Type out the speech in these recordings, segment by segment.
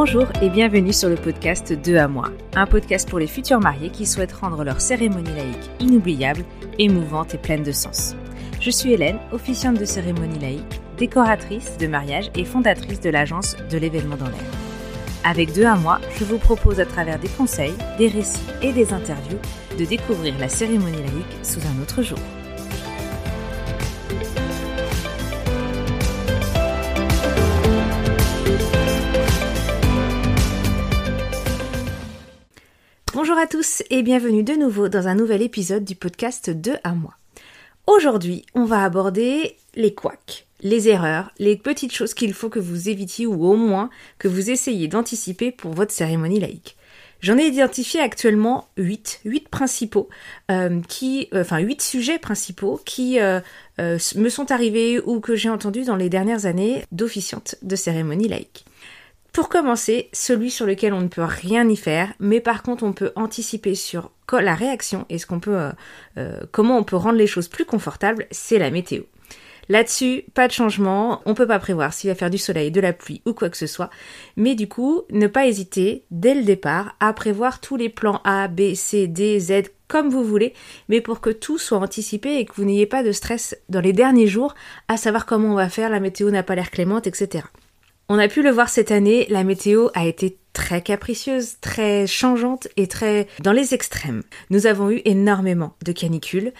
Bonjour et bienvenue sur le podcast 2 à moi, un podcast pour les futurs mariés qui souhaitent rendre leur cérémonie laïque inoubliable, émouvante et pleine de sens. Je suis Hélène, officiante de cérémonie laïque, décoratrice de mariage et fondatrice de l'agence de l'événement dans l'air. Avec 2 à moi, je vous propose à travers des conseils, des récits et des interviews de découvrir la cérémonie laïque sous un autre jour. Bonjour à tous et bienvenue de nouveau dans un nouvel épisode du podcast 2 à moi. Aujourd'hui, on va aborder les couacs, les erreurs, les petites choses qu'il faut que vous évitiez ou au moins que vous essayiez d'anticiper pour votre cérémonie laïque. J'en ai identifié actuellement 8, 8 principaux, euh, qui, euh, enfin 8 sujets principaux qui euh, me sont arrivés ou que j'ai entendus dans les dernières années d'officiante de cérémonie laïque. Pour commencer, celui sur lequel on ne peut rien y faire, mais par contre on peut anticiper sur la réaction et ce qu'on peut, euh, euh, comment on peut rendre les choses plus confortables, c'est la météo. Là-dessus, pas de changement, on peut pas prévoir s'il va faire du soleil, de la pluie ou quoi que ce soit, mais du coup, ne pas hésiter dès le départ à prévoir tous les plans A, B, C, D, Z comme vous voulez, mais pour que tout soit anticipé et que vous n'ayez pas de stress dans les derniers jours à savoir comment on va faire, la météo n'a pas l'air clémente, etc. On a pu le voir cette année, la météo a été très capricieuse, très changeante et très dans les extrêmes. Nous avons eu énormément de canicules,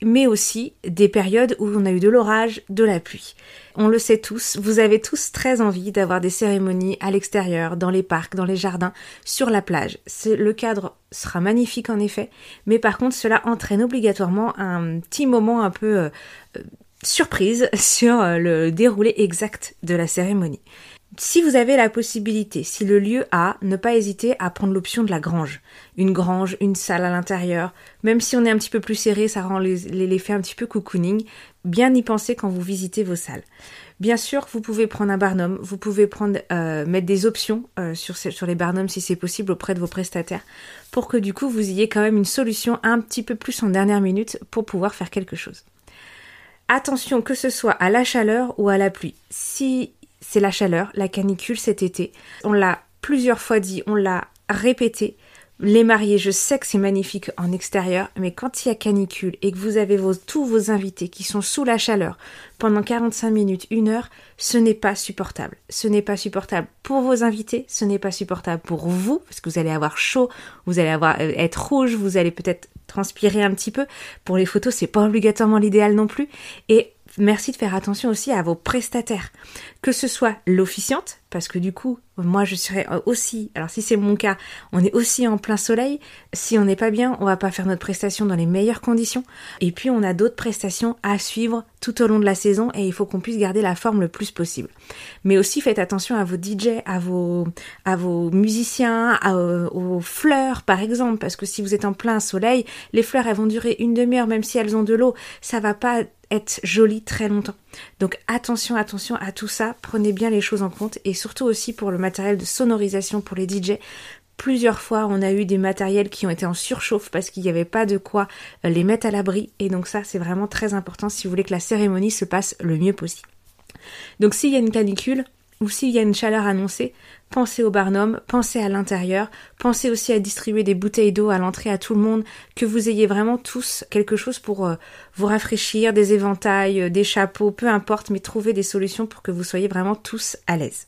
mais aussi des périodes où on a eu de l'orage, de la pluie. On le sait tous, vous avez tous très envie d'avoir des cérémonies à l'extérieur, dans les parcs, dans les jardins, sur la plage. Le cadre sera magnifique en effet, mais par contre cela entraîne obligatoirement un petit moment un peu euh, surprise sur euh, le déroulé exact de la cérémonie. Si vous avez la possibilité, si le lieu a, ne pas hésiter à prendre l'option de la grange. Une grange, une salle à l'intérieur, même si on est un petit peu plus serré, ça rend l'effet un petit peu cocooning. Bien y penser quand vous visitez vos salles. Bien sûr, vous pouvez prendre un barnum, vous pouvez prendre, euh, mettre des options euh, sur, sur les barnums si c'est possible auprès de vos prestataires, pour que du coup vous ayez quand même une solution un petit peu plus en dernière minute pour pouvoir faire quelque chose. Attention que ce soit à la chaleur ou à la pluie. Si c'est la chaleur, la canicule cet été, on l'a plusieurs fois dit, on l'a répété. Les mariés, je sais que c'est magnifique en extérieur, mais quand il y a canicule et que vous avez tous vos invités qui sont sous la chaleur pendant 45 minutes, une heure, ce n'est pas supportable. Ce n'est pas supportable pour vos invités, ce n'est pas supportable pour vous, parce que vous allez avoir chaud, vous allez avoir euh, être rouge, vous allez peut-être transpirer un petit peu. Pour les photos, c'est pas obligatoirement l'idéal non plus. Et merci de faire attention aussi à vos prestataires. Que ce soit l'officiante, parce que du coup, moi je serais aussi, alors si c'est mon cas, on est aussi en plein soleil. Si on n'est pas bien, on va pas faire notre prestation dans les meilleures conditions. Et puis on a d'autres prestations à suivre tout au long de la saison et il faut qu'on puisse garder la forme le plus possible. Mais aussi faites attention à vos DJ, à vos, à vos musiciens, aux fleurs par exemple, parce que si vous êtes en plein soleil, les fleurs elles vont durer une demi-heure même si elles ont de l'eau, ça va pas être joli très longtemps. Donc attention, attention à tout ça, prenez bien les choses en compte et surtout aussi pour le matériel de sonorisation pour les DJ. Plusieurs fois, on a eu des matériels qui ont été en surchauffe parce qu'il n'y avait pas de quoi euh, les mettre à l'abri et donc ça c'est vraiment très important si vous voulez que la cérémonie se passe le mieux possible. Donc s'il y a une canicule, ou s'il y a une chaleur annoncée, pensez au barnum, pensez à l'intérieur, pensez aussi à distribuer des bouteilles d'eau à l'entrée à tout le monde, que vous ayez vraiment tous quelque chose pour euh, vous rafraîchir, des éventails, euh, des chapeaux, peu importe, mais trouvez des solutions pour que vous soyez vraiment tous à l'aise.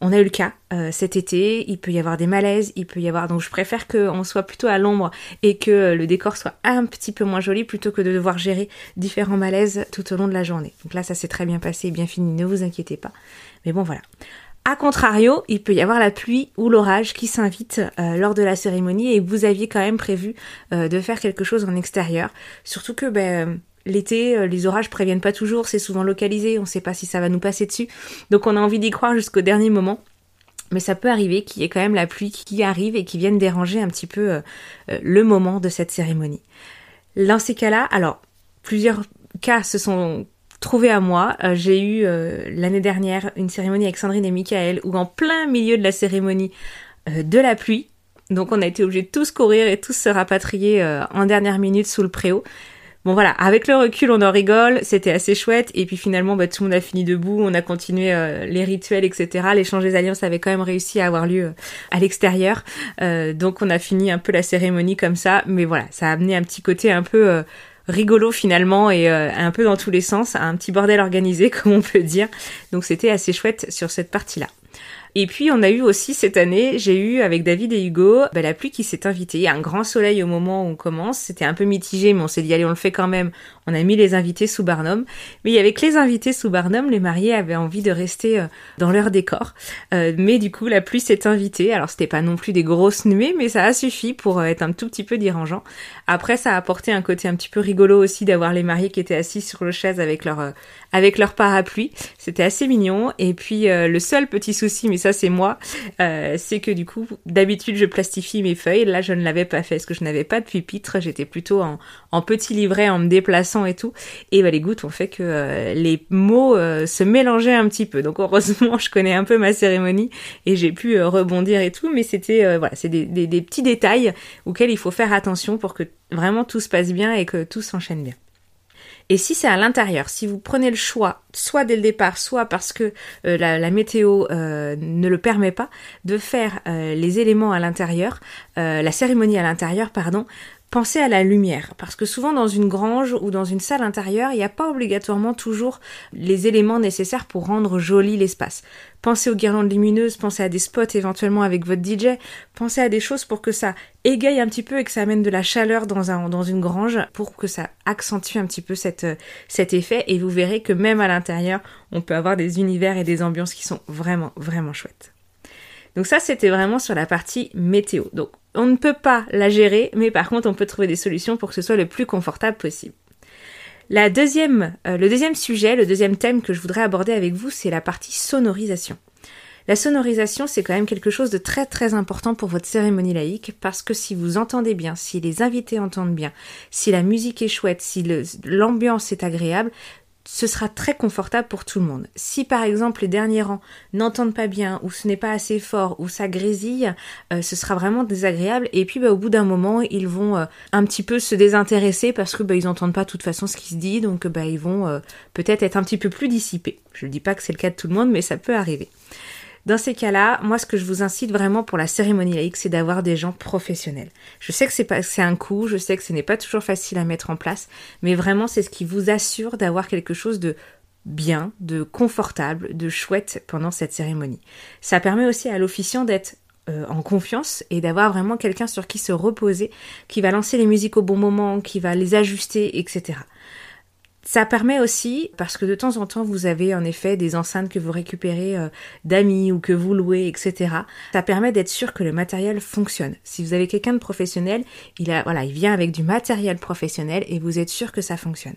On a eu le cas euh, cet été, il peut y avoir des malaises, il peut y avoir donc je préfère qu'on soit plutôt à l'ombre et que le décor soit un petit peu moins joli plutôt que de devoir gérer différents malaises tout au long de la journée. Donc là ça s'est très bien passé et bien fini, ne vous inquiétez pas. Mais bon voilà. A contrario, il peut y avoir la pluie ou l'orage qui s'invite euh, lors de la cérémonie et vous aviez quand même prévu euh, de faire quelque chose en extérieur. Surtout que ben, l'été, euh, les orages préviennent pas toujours, c'est souvent localisé, on ne sait pas si ça va nous passer dessus. Donc on a envie d'y croire jusqu'au dernier moment. Mais ça peut arriver qu'il y ait quand même la pluie qui arrive et qui vienne déranger un petit peu le moment de cette cérémonie. Dans ces cas-là, alors plusieurs cas se sont trouvé à moi. Euh, j'ai eu euh, l'année dernière une cérémonie avec Sandrine et Michael où en plein milieu de la cérémonie euh, de la pluie, donc on a été obligés de tous courir et tous se rapatrier en dernière minute sous le préau. Bon voilà, avec le recul, on en rigole, c'était assez chouette. Et puis finalement, bah, tout le monde a fini debout, on a continué les rituels, etc. L'échange des alliances avait quand même réussi à avoir lieu à l'extérieur. Donc on a fini un peu la cérémonie comme ça. Mais voilà, ça a amené un petit côté un peu rigolo finalement et un peu dans tous les sens, un petit bordel organisé comme on peut dire. Donc c'était assez chouette sur cette partie-là. Et puis on a eu aussi cette année, j'ai eu avec David et Hugo bah, la pluie qui s'est invitée. Il y a un grand soleil au moment où on commence. C'était un peu mitigé, mais on s'est dit allez on le fait quand même. On a mis les invités sous Barnum. Mais avec les invités sous Barnum, les mariés avaient envie de rester euh, dans leur décor. Euh, mais du coup la pluie s'est invitée. Alors c'était pas non plus des grosses nuées, mais ça a suffi pour euh, être un tout petit peu dérangeant. Après ça a apporté un côté un petit peu rigolo aussi d'avoir les mariés qui étaient assis sur le chaise avec leur avec leur parapluie. C'était assez mignon. Et puis le seul petit souci, mais ça c'est moi, euh, c'est que du coup, d'habitude je plastifie mes feuilles, là je ne l'avais pas fait parce que je n'avais pas de pupitre, j'étais plutôt en, en, petit livret en me déplaçant et tout. Et bah, les gouttes ont fait que euh, les mots euh, se mélangeaient un petit peu. Donc heureusement, je connais un peu ma cérémonie et j'ai pu rebondir et tout, mais c'était voilà, c'est des, des, des petits détails auxquels il faut faire attention pour que vraiment tout se passe bien et que tout s'enchaîne bien. Et si c'est à l'intérieur, si vous prenez le choix, soit dès le départ, soit parce que euh, la, météo euh, ne le permet pas, de faire euh, les éléments à l'intérieur, la cérémonie à l'intérieur, pardon, Pensez à la lumière, parce que souvent dans une grange ou dans une salle intérieure, il n'y a pas obligatoirement toujours les éléments nécessaires pour rendre joli l'espace. Pensez aux guirlandes lumineuses, pensez à des spots éventuellement avec votre DJ, pensez à des choses pour que ça égaye un petit peu et que ça amène de la chaleur dans, un, dans une grange, pour que ça accentue un petit peu cette, cet effet, et vous verrez que même à l'intérieur, on peut avoir des univers et des ambiances qui sont vraiment, vraiment chouettes. Donc ça, c'était vraiment sur la partie météo. Donc on ne peut pas la gérer, mais par contre, on peut trouver des solutions pour que ce soit le plus confortable possible. La deuxième, euh, le deuxième sujet, le deuxième thème que je voudrais aborder avec vous, c'est la partie sonorisation. La sonorisation, c'est quand même quelque chose de très très important pour votre cérémonie laïque parce que si vous entendez bien, si les invités entendent bien, si la musique est chouette, si l'ambiance est agréable, ce sera très confortable pour tout le monde. Si par exemple les derniers rangs n'entendent pas bien ou ce n'est pas assez fort ou ça grésille, euh, ce sera vraiment désagréable et puis bah, au bout d'un moment ils vont euh, un petit peu se désintéresser parce que bah, ils n'entendent pas de toute façon ce qui se dit donc bah, ils vont euh, peut-être être un petit peu plus dissipés. Je ne dis pas que c'est le cas de tout le monde mais ça peut arriver. Dans ces cas-là, moi, ce que je vous incite vraiment pour la cérémonie laïque, c'est d'avoir des gens professionnels. Je sais que c'est un coût, je sais que ce n'est pas toujours facile à mettre en place, mais vraiment, c'est ce qui vous assure d'avoir quelque chose de bien, de confortable, de chouette pendant cette cérémonie. Ça permet aussi à l'officiant d'être euh, en confiance et d'avoir vraiment quelqu'un sur qui se reposer, qui va lancer les musiques au bon moment, qui va les ajuster, etc. Ça permet aussi, parce que de temps en temps, vous avez en effet des enceintes que vous récupérez euh, d'amis ou que vous louez, etc. Ça permet d'être sûr que le matériel fonctionne. Si vous avez quelqu'un de professionnel, il a, voilà, il vient avec du matériel professionnel et vous êtes sûr que ça fonctionne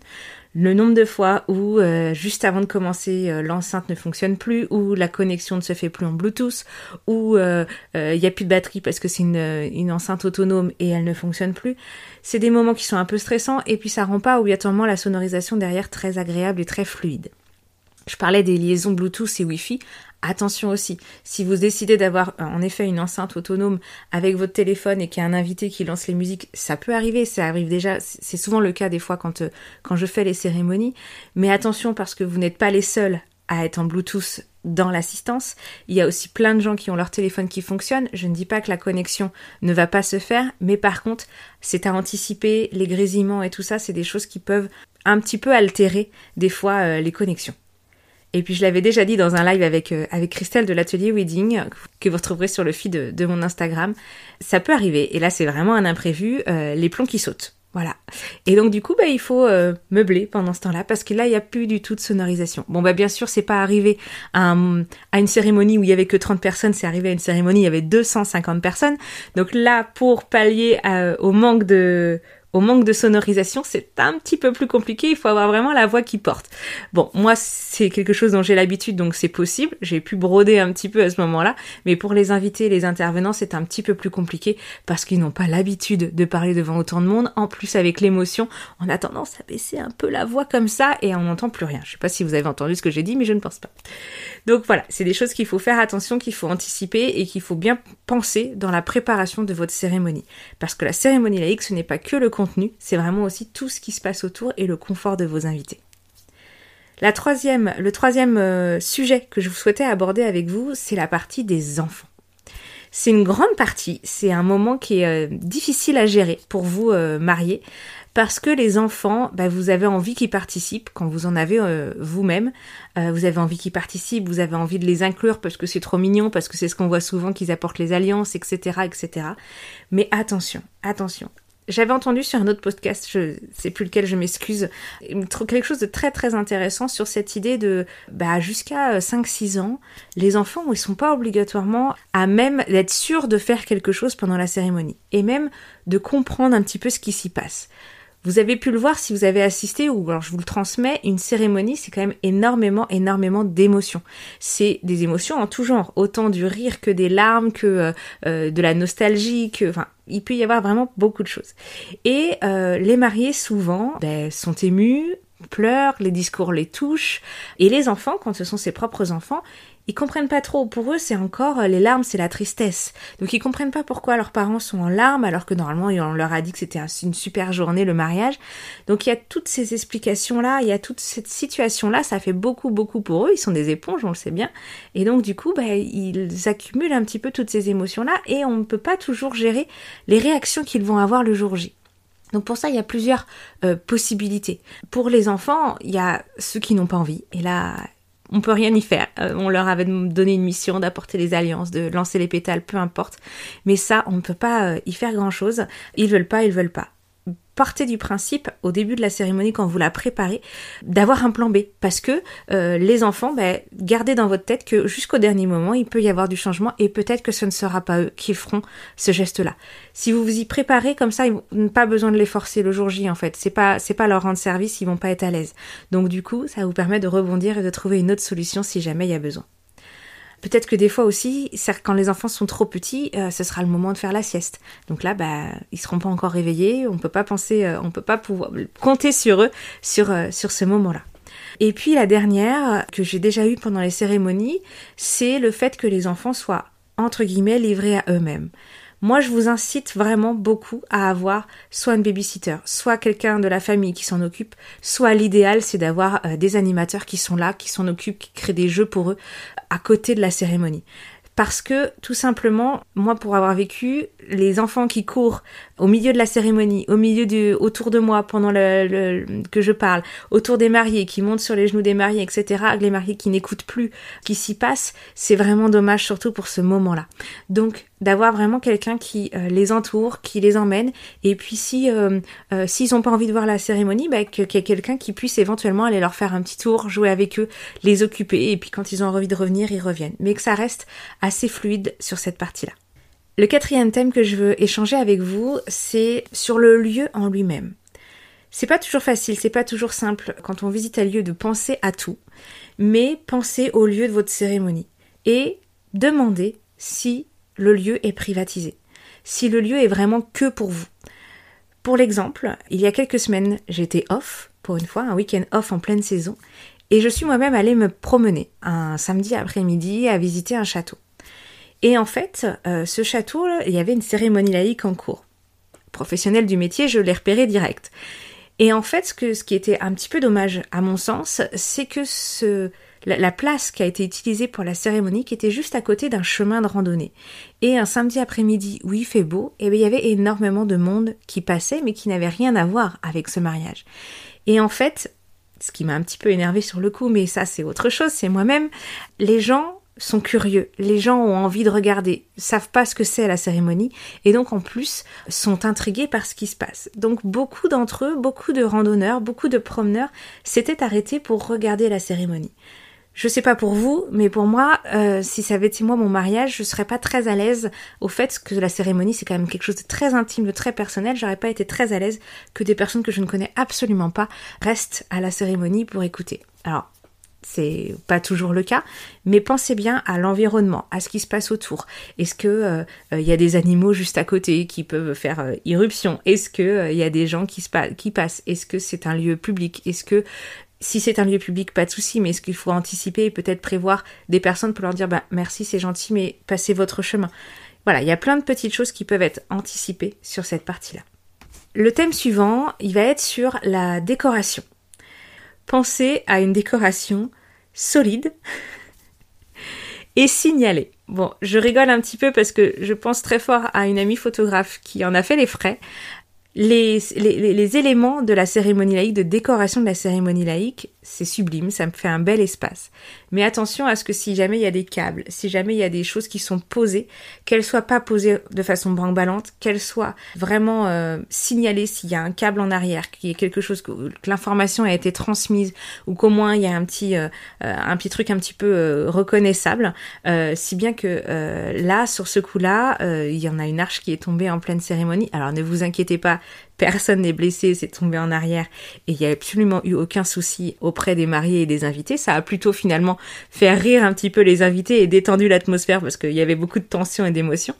le nombre de fois où euh, juste avant de commencer euh, l'enceinte ne fonctionne plus, ou la connexion ne se fait plus en Bluetooth, ou il n'y a plus de batterie parce que c'est une, une, enceinte autonome et elle ne fonctionne plus. C'est des moments qui sont un peu stressants et puis ça rend pas obligatoirement la sonorisation derrière très agréable et très fluide. Je parlais des liaisons Bluetooth et Wi-Fi. Attention aussi, si vous décidez d'avoir euh, en effet une enceinte autonome avec votre téléphone et qu'il y a un invité qui lance les musiques, ça peut arriver, ça arrive déjà, c'est souvent le cas des fois quand, euh, quand je fais les cérémonies, mais attention parce que vous n'êtes pas les seuls à être en Bluetooth dans l'assistance. Il y a aussi plein de gens qui ont leur téléphone qui fonctionne. Je ne dis pas que la connexion ne va pas se faire, mais par contre, c'est à anticiper, les grésillements et tout ça, c'est des choses qui peuvent un petit peu altérer des fois euh, les connexions. Et puis je l'avais déjà dit dans un live avec, euh, avec Christelle de l'atelier Wedding, que vous retrouverez sur le feed de, mon Instagram. Ça peut arriver, et là c'est vraiment un imprévu, euh, les plombs qui sautent. Voilà. Et donc du coup, bah, il faut euh, meubler pendant ce temps-là parce que là, il n'y a plus du tout de sonorisation. Bon, bah bien sûr, c'est pas arrivé à, à, une cérémonie où il y avait que 30 personnes, c'est arrivé à une cérémonie où il y avait 250 personnes. Donc là, pour pallier au manque de au manque de sonorisation, c'est un petit peu plus compliqué, il faut avoir vraiment la voix qui porte. Bon, moi c'est quelque chose dont j'ai l'habitude, donc c'est possible, j'ai pu broder un petit peu à ce moment-là, mais pour les invités, les intervenants, c'est un petit peu plus compliqué parce qu'ils n'ont pas l'habitude de parler devant autant de monde, en plus avec l'émotion, on a tendance à baisser un peu la voix comme ça et on n'entend plus rien. Je sais pas si vous avez entendu ce que j'ai dit, mais je ne pense pas. Donc voilà, c'est des choses qu'il faut faire attention, qu'il faut anticiper et qu'il faut bien penser dans la préparation de votre cérémonie. Parce que la cérémonie laïque, ce n'est pas que le c'est vraiment aussi tout ce qui se passe autour et le confort de vos invités. Le troisième euh, sujet que je vous souhaitais aborder avec vous, c'est la partie des enfants. C'est une grande partie, c'est un moment qui est euh, difficile à gérer pour vous euh, mariés, parce que les enfants, bah, vous avez envie qu'ils participent quand vous en avez vous-même. vous avez envie qu'ils participent, vous avez envie de les inclure parce que c'est trop mignon, parce que c'est ce qu'on voit souvent qu'ils apportent les alliances, etc., etc. Mais attention, attention. J'avais entendu sur un autre podcast, je sais plus lequel, je m'excuse, quelque chose de très très intéressant sur cette idée de bah, jusqu'à 5-6 ans, les enfants ils sont pas obligatoirement à même d'être sûrs de faire quelque chose pendant la cérémonie et même de comprendre un petit peu ce qui s'y passe. Vous avez pu le voir si vous avez assisté, ou alors je vous le transmets, une cérémonie, c'est quand même énormément, énormément d'émotions. C'est des émotions en tout genre, autant du rire que des larmes, que euh, euh, de la nostalgie, que, enfin, il peut y avoir vraiment beaucoup de choses. Et euh, les mariés, souvent, ben, sont émus, pleurent, les discours les touchent, et les enfants, quand ce sont ses propres enfants, ils comprennent pas trop. Pour eux, c'est encore euh, les larmes, c'est la tristesse. Donc ils comprennent pas pourquoi leurs parents sont en larmes alors que normalement on leur a dit que c'était une super journée le mariage. Donc il y a toutes ces explications là, il y a toute cette situation là, ça fait beaucoup beaucoup pour eux. Ils sont des éponges, on le sait bien. Et donc du coup, bah, ils accumulent un petit peu toutes ces émotions là et on ne peut pas toujours gérer les réactions qu'ils vont avoir le jour J. Donc pour ça, il y a plusieurs euh, possibilités. Pour les enfants, il y a ceux qui n'ont pas envie. Et là, on peut rien y faire. Euh, on leur avait donné une mission d'apporter les alliances, de lancer les pétales, peu importe. Mais ça, on ne peut pas euh, y faire grand chose. Ils veulent pas, ils veulent pas partez du principe, au début de la cérémonie, quand vous la préparez, d'avoir un plan B. Parce que euh, les enfants, ben, gardez dans votre tête que jusqu'au dernier moment, il peut y avoir du changement et peut-être que ce ne sera pas eux qui feront ce geste-là. Si vous vous y préparez comme ça, ils n'ont pas besoin de les forcer le jour J, en fait. C'est pas, c'est pas leur rendre service, ils vont pas être à l'aise. Donc du coup, ça vous permet de rebondir et de trouver une autre solution si jamais il y a besoin. Peut-être que des fois aussi, quand les enfants sont trop petits, euh, ce sera le moment de faire la sieste. Donc là, bah, ils seront pas encore réveillés. On peut pas penser, euh, on peut pas pouvoir compter sur eux sur euh, sur ce moment-là. Et puis la dernière que j'ai déjà eue pendant les cérémonies, c'est le fait que les enfants soient entre guillemets livrés à eux-mêmes. Moi, je vous incite vraiment beaucoup à avoir soit une babysitter, soit quelqu'un de la famille qui s'en occupe, soit l'idéal, c'est d'avoir des animateurs qui sont là, qui s'en occupent, qui créent des jeux pour eux à côté de la cérémonie. Parce que tout simplement, moi pour avoir vécu, les enfants qui courent au milieu de la cérémonie, au milieu du, autour de moi pendant le, que je parle, autour des mariés, qui montent sur les genoux des mariés, etc., les mariés qui n'écoutent plus, qui s'y passent, c'est vraiment dommage, surtout pour ce moment-là. Donc d'avoir vraiment quelqu'un qui euh, les entoure, qui les emmène, et puis si euh, euh, s'ils n'ont pas envie de voir la cérémonie, bah, qu'il y ait quelqu'un qui puisse éventuellement aller leur faire un petit tour, jouer avec eux, les occuper, et puis quand ils ont envie de revenir, ils reviennent. Mais que ça reste assez fluide sur cette partie-là. Le quatrième thème que je veux échanger avec vous, c'est sur le lieu en lui-même. C'est pas toujours facile, c'est pas toujours simple quand on visite un lieu de penser à tout, mais pensez au lieu de votre cérémonie et demandez si le lieu est privatisé, si le lieu est vraiment que pour vous. Pour l'exemple, il y a quelques semaines, j'étais off, pour une fois, un week-end off en pleine saison, et je suis moi-même allée me promener un samedi après-midi à visiter un château. Et en fait, euh, ce château, il y avait une cérémonie laïque en cours. Professionnel du métier, je l'ai repéré direct. Et en fait, ce, que, ce qui était un petit peu dommage à mon sens, c'est que ce, la, place qui a été utilisée pour la cérémonie qui était juste à côté d'un chemin de randonnée. Et un samedi après-midi où il fait beau, eh bien, il y avait énormément de monde qui passait mais qui n'avait rien à voir avec ce mariage. Et en fait, ce qui m'a un petit peu énervé sur le coup, mais ça c'est autre chose, c'est moi-même, les gens sont curieux, les gens ont envie de regarder, savent pas ce que c'est la cérémonie et donc en plus sont intrigués par ce qui se passe. Donc beaucoup d'entre eux, beaucoup de randonneurs, beaucoup de promeneurs s'étaient arrêtés pour regarder la cérémonie. Je sais pas pour vous, mais pour moi, euh, si ça avait été moi mon mariage, je serais pas très à l'aise au fait que la cérémonie c'est quand même quelque chose de très intime, de très personnel. J'aurais pas été très à l'aise que des personnes que je ne connais absolument pas restent à la cérémonie pour écouter. Alors, c'est pas toujours le cas, mais pensez bien à l'environnement, à ce qui se passe autour. Est-ce que euh, euh, il y a des animaux juste à côté qui peuvent faire irruption? Est-ce que il y a des gens qui, qui passent? Est-ce que c'est un lieu public? Est-ce que si c'est un lieu public, pas de souci, mais est-ce qu'il faut anticiper et peut-être prévoir des personnes pour leur dire bah, merci, c'est gentil, mais passez votre chemin? Voilà, il y a plein de petites choses qui peuvent être anticipées sur cette partie-là. Le thème suivant, il va être sur la décoration. Pensez à une décoration solide et signalée. Bon, je rigole un petit peu parce que je pense très fort à une amie photographe qui en a fait les frais les, éléments de la cérémonie laïque, de décoration de la cérémonie laïque, c'est sublime, ça me fait un bel espace. Mais attention à ce que si jamais il y a des câbles, si jamais il y a des choses qui sont posées, qu'elles soient pas posées de façon ballante, qu'elles soient vraiment euh, signalées s'il y a un câble en arrière, qu'il y ait quelque chose que, l'information a été transmise ou qu'au moins il y a un petit euh, euh, un petit truc un petit peu reconnaissable, si bien que là sur ce coup-là, il y en a une arche qui est tombée en pleine cérémonie. Alors ne vous inquiétez pas, personne n'est blessé, c'est tombé en arrière et il n'y a absolument eu aucun souci auprès des mariés et des invités. Ça a plutôt finalement fait rire un petit peu les invités et détendu l'atmosphère parce qu'il y avait beaucoup de tension et d'émotion.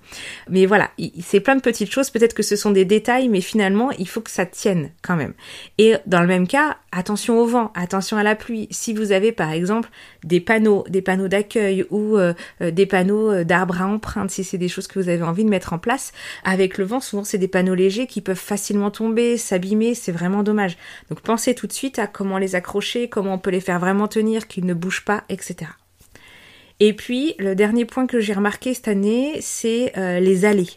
Mais voilà, c'est plein de petites choses. Peut-être que ce sont des détails, mais finalement, il faut que ça tienne quand même. Et dans le même cas, attention au vent, attention à la pluie. Si vous avez par exemple des panneaux, des panneaux d'accueil ou euh, euh, des panneaux euh, d'arbres à empreinte, si c'est des choses que vous avez envie de mettre en place, avec le vent, souvent c'est des panneaux légers qui peuvent facilement tomber, s'abîmer, c'est vraiment dommage. Donc pensez tout de suite à comment les accrocher, comment on peut les faire vraiment tenir, qu'ils ne bougent pas, etc. Et puis, le dernier point que j'ai remarqué cette année, c'est euh, les allées.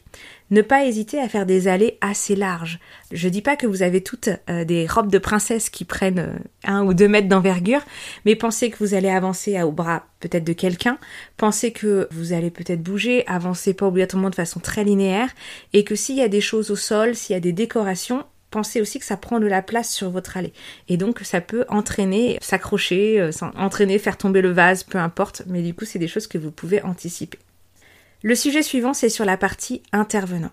Ne pas hésiter à faire des allées assez larges. Je dis pas que vous avez toutes euh, des robes de princesse qui prennent euh, un ou deux mètres d'envergure, mais pensez que vous allez avancer au bras peut-être de quelqu'un, pensez que vous allez peut-être bouger, avancez pas obligatoirement de façon très linéaire, et que s'il y a des choses au sol, s'il y a des décorations, pensez aussi que ça prend de la place sur votre allée. Et donc ça peut entraîner, s'accrocher, euh, entraîner, faire tomber le vase, peu importe, mais du coup c'est des choses que vous pouvez anticiper. Le sujet suivant, c'est sur la partie intervenant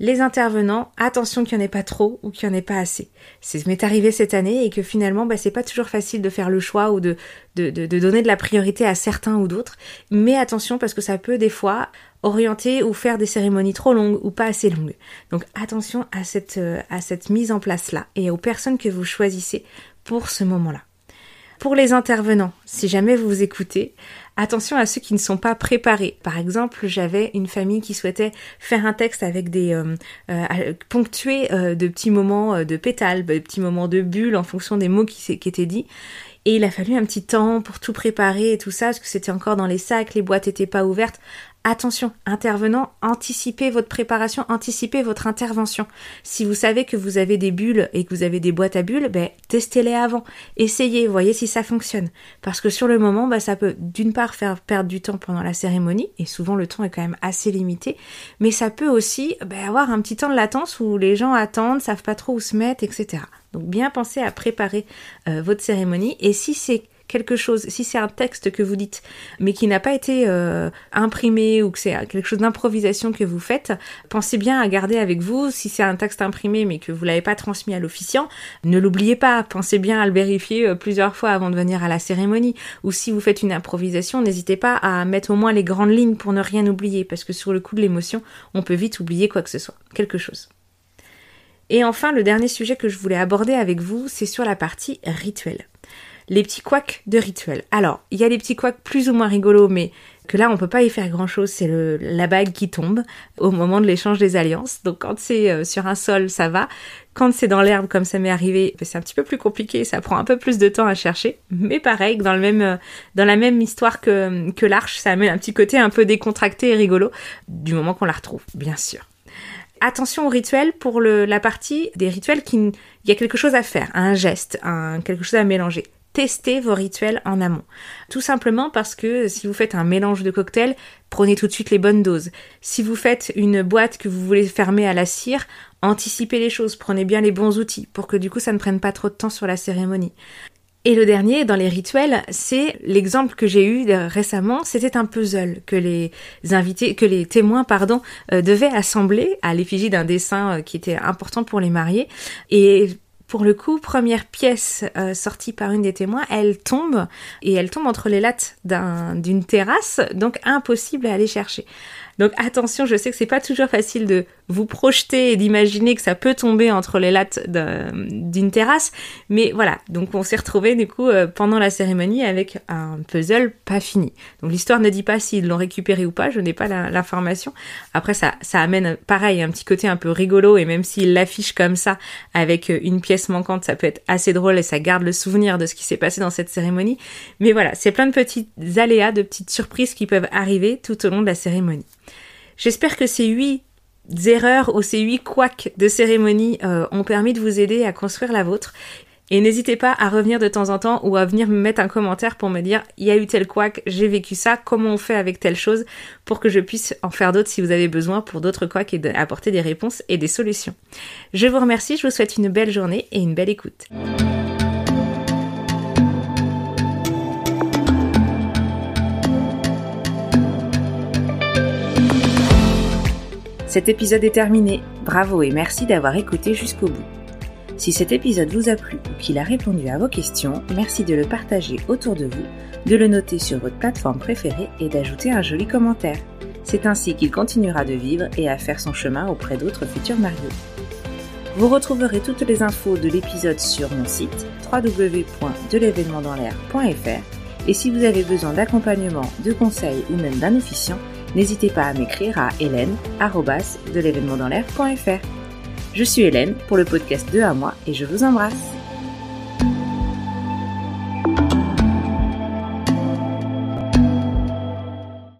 les intervenants, attention qu'il n'y en ait pas trop ou qu'il n'y en ait pas assez. C'est ce m'est arrivé cette année et que finalement, bah, c'est pas toujours facile de faire le choix ou de, donner de la priorité à certains ou d'autres. Mais attention parce que ça peut des fois orienter ou faire des cérémonies trop longues ou pas assez longues. Donc attention à cette, euh, à cette mise en place-là et aux personnes que vous choisissez pour ce moment-là. Pour les intervenants, si jamais vous vous écoutez, attention à ceux qui ne sont pas préparés. Par exemple, j'avais une famille qui souhaitait faire un texte avec des euh, euh euh, de petits moments euh, de pétales, de petits moments de bulles en fonction des mots qui, qui étaient dits. Et il a fallu un petit temps pour tout préparer et tout ça, parce que c'était encore dans les sacs, les boîtes n'étaient pas ouvertes. Attention, intervenant, anticipez votre préparation, anticipez votre intervention. Si vous savez que vous avez des bulles et que vous avez des boîtes à bulles, ben, testez-les avant. Essayez, voyez si ça fonctionne. Parce que sur le moment, ben, ça peut d'une part faire perdre du temps pendant la cérémonie, et souvent le temps est quand même assez limité, mais ça peut aussi ben, avoir un petit temps de latence où les gens attendent, savent pas trop où se mettre, etc. Donc bien penser à préparer euh, votre cérémonie, et si c'est quelque chose, si c'est un texte que vous dites, mais qui n'a pas été euh, imprimé ou que c'est quelque chose d'improvisation que vous faites, pensez bien à garder avec vous. Si c'est un texte imprimé mais que vous l'avez pas transmis à l'officiant, ne l'oubliez pas. Pensez bien à le vérifier euh, plusieurs fois avant de venir à la cérémonie. Ou si vous faites une improvisation, n'hésitez pas à mettre au moins les grandes lignes pour ne rien oublier, parce que sur le coup de l'émotion, on peut vite oublier quoi que ce soit, quelque chose. Et enfin, le dernier sujet que je voulais aborder avec vous, c'est sur la partie rituelle les petits couacs de rituel. Alors, il y a des petits couacs plus ou moins rigolos, mais que là, on peut pas y faire grand chose, c'est la bague qui tombe au moment de l'échange des alliances. Donc, quand c'est euh, sur un sol, ça va. Quand c'est dans l'herbe, comme ça m'est arrivé, ben, c'est un petit peu plus compliqué, ça prend un peu plus de temps à chercher. Mais pareil, dans le même, euh, dans la même histoire que, que l'arche, ça amène un petit côté un peu décontracté et rigolo, du moment qu'on la retrouve, bien sûr. Attention aux rituels pour la partie des rituels qui, il y a quelque chose à faire, un geste, quelque chose à mélanger testez vos rituels en amont. Tout simplement parce que si vous faites un mélange de cocktails, prenez tout de suite les bonnes doses. Si vous faites une boîte que vous voulez fermer à la cire, anticipez les choses, prenez bien les bons outils pour que du coup ça ne prenne pas trop de temps sur la cérémonie. Et le dernier, dans les rituels, c'est l'exemple que j'ai eu récemment, c'était un puzzle que les invités, que les témoins, pardon, euh, devaient assembler à l'effigie d'un dessin euh, qui était important pour les mariés. Et pour le coup, première pièce euh, sortie par une des témoins, elle tombe et elle tombe entre les lattes d'une terrasse, donc impossible à aller chercher. Donc attention, je sais que c'est pas toujours facile de vous projeter et d'imaginer que ça peut tomber entre les lattes d'une terrasse, mais voilà. Donc on s'est retrouvé du coup euh, pendant la cérémonie avec un puzzle pas fini. Donc l'histoire ne dit pas s'ils l'ont récupéré ou pas, je n'ai pas l'information. Après ça, ça amène pareil un petit côté un peu rigolo et même s'ils l'affichent comme ça avec une pièce manquante, ça peut être assez drôle et ça garde le souvenir de ce qui s'est passé dans cette cérémonie. Mais voilà, c'est plein de petits aléas, de petites surprises qui peuvent arriver tout au long de la cérémonie. J'espère que ces huit erreurs ou ces huit couacs de cérémonie euh, ont permis de vous aider à construire la vôtre. Et n'hésitez pas à revenir de temps en temps ou à venir me mettre un commentaire pour me dire il y a eu tel couac, j'ai vécu ça, comment on fait avec telle chose pour que je puisse en faire d'autres si vous avez besoin pour d'autres couacs et apporter des réponses et des solutions. Je vous remercie, je vous souhaite une belle journée et une belle écoute. Cet épisode est terminé. Bravo et merci d'avoir écouté jusqu'au bout. Si cet épisode vous a plu ou qu'il a répondu à vos questions, merci de le partager autour de vous, de le noter sur votre plateforme préférée et d'ajouter un joli commentaire. C'est ainsi qu'il continuera de vivre et à faire son chemin auprès d'autres futurs mariés. Vous retrouverez toutes les infos de l'épisode sur mon site www.delevénementdanslair.fr et si vous avez besoin d'accompagnement, de conseils ou même d'un officiant, n'hésitez pas à m'écrire à hélène.de Je suis Hélène pour le podcast 2 à moi et je vous embrasse.